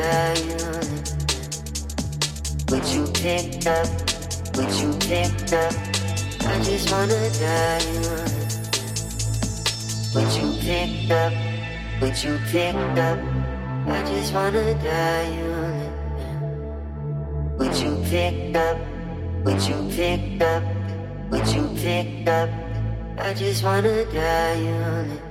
done. You pick up, what you pick up. I just wanna die. What you pick up, what you pick up. I just wanna die. What you picked up, what you pick up, what you pick up. I just wanna die on it.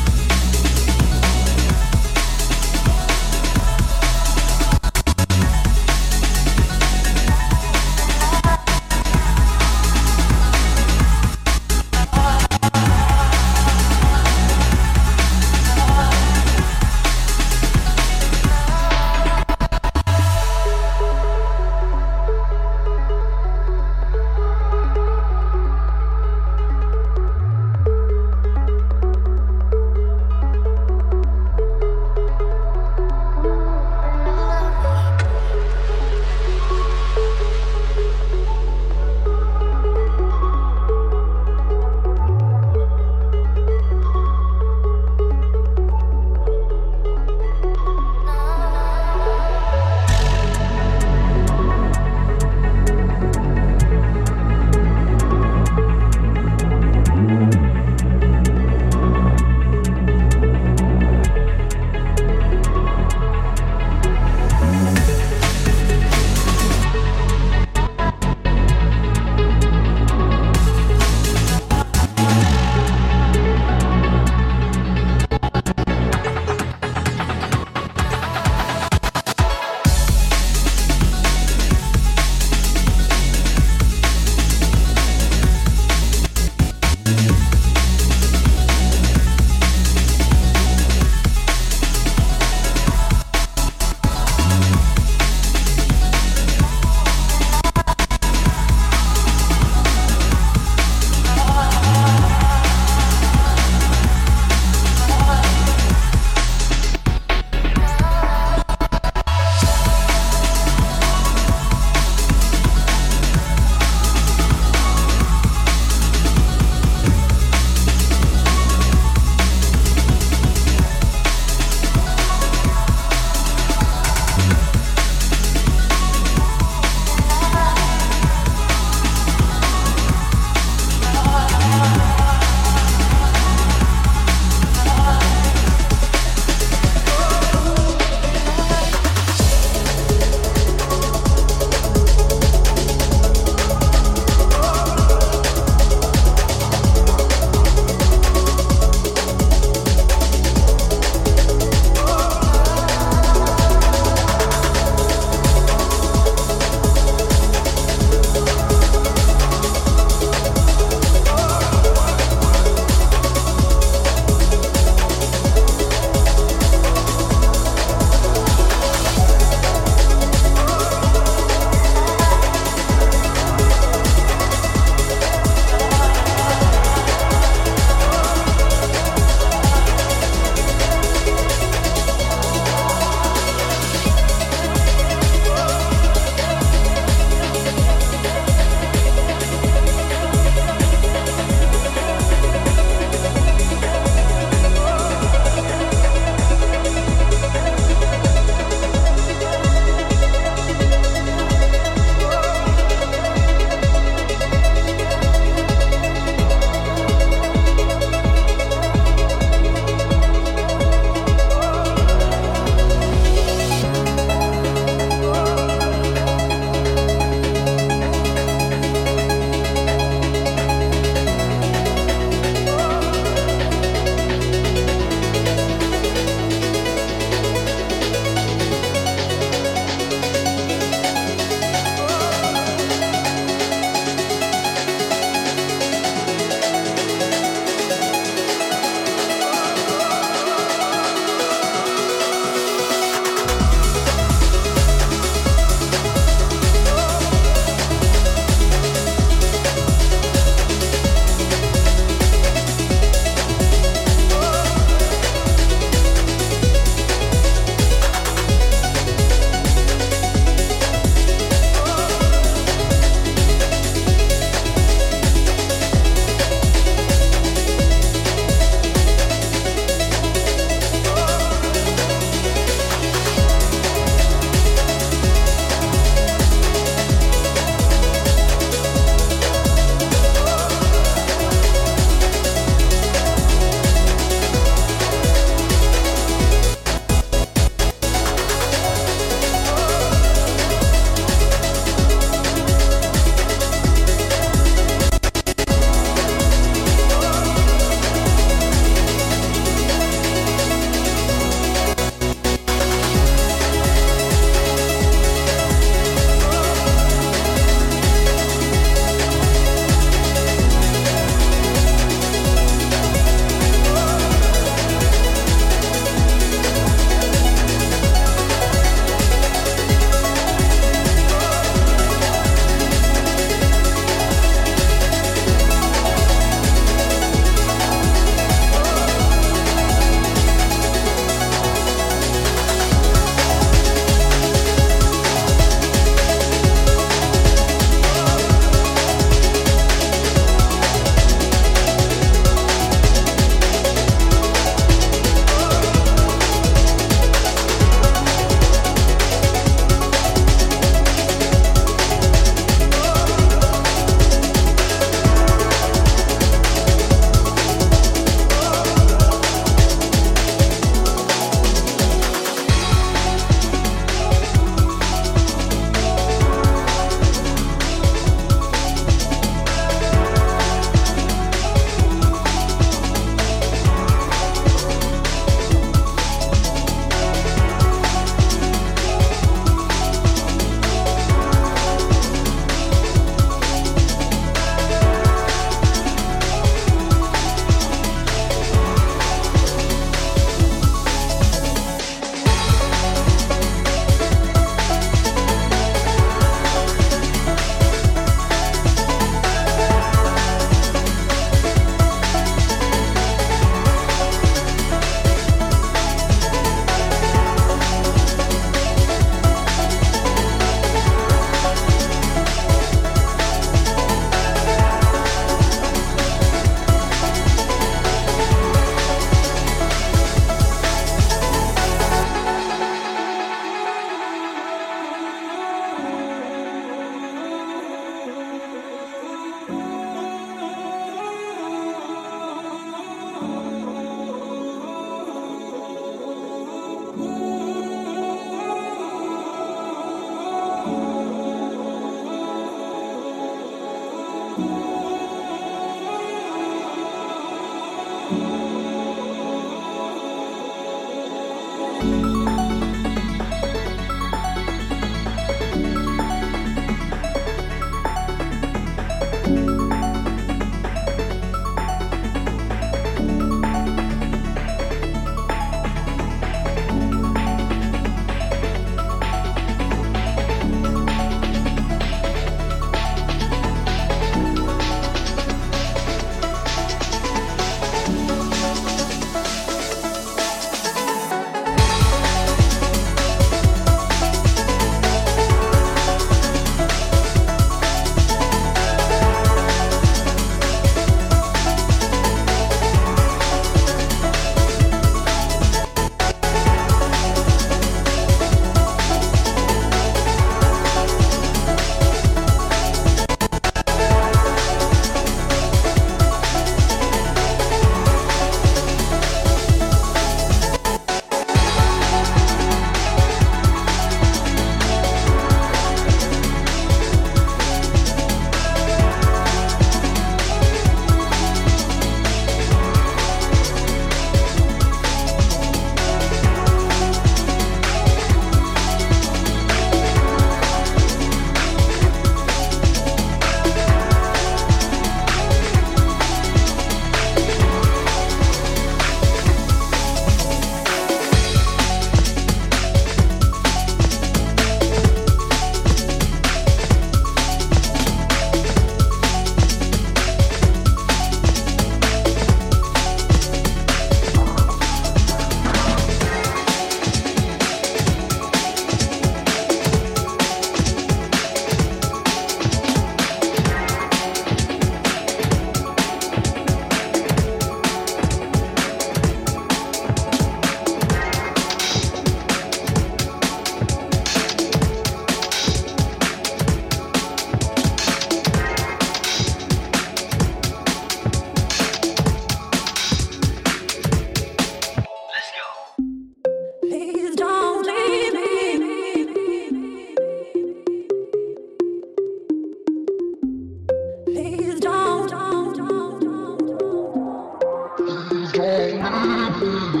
Ah,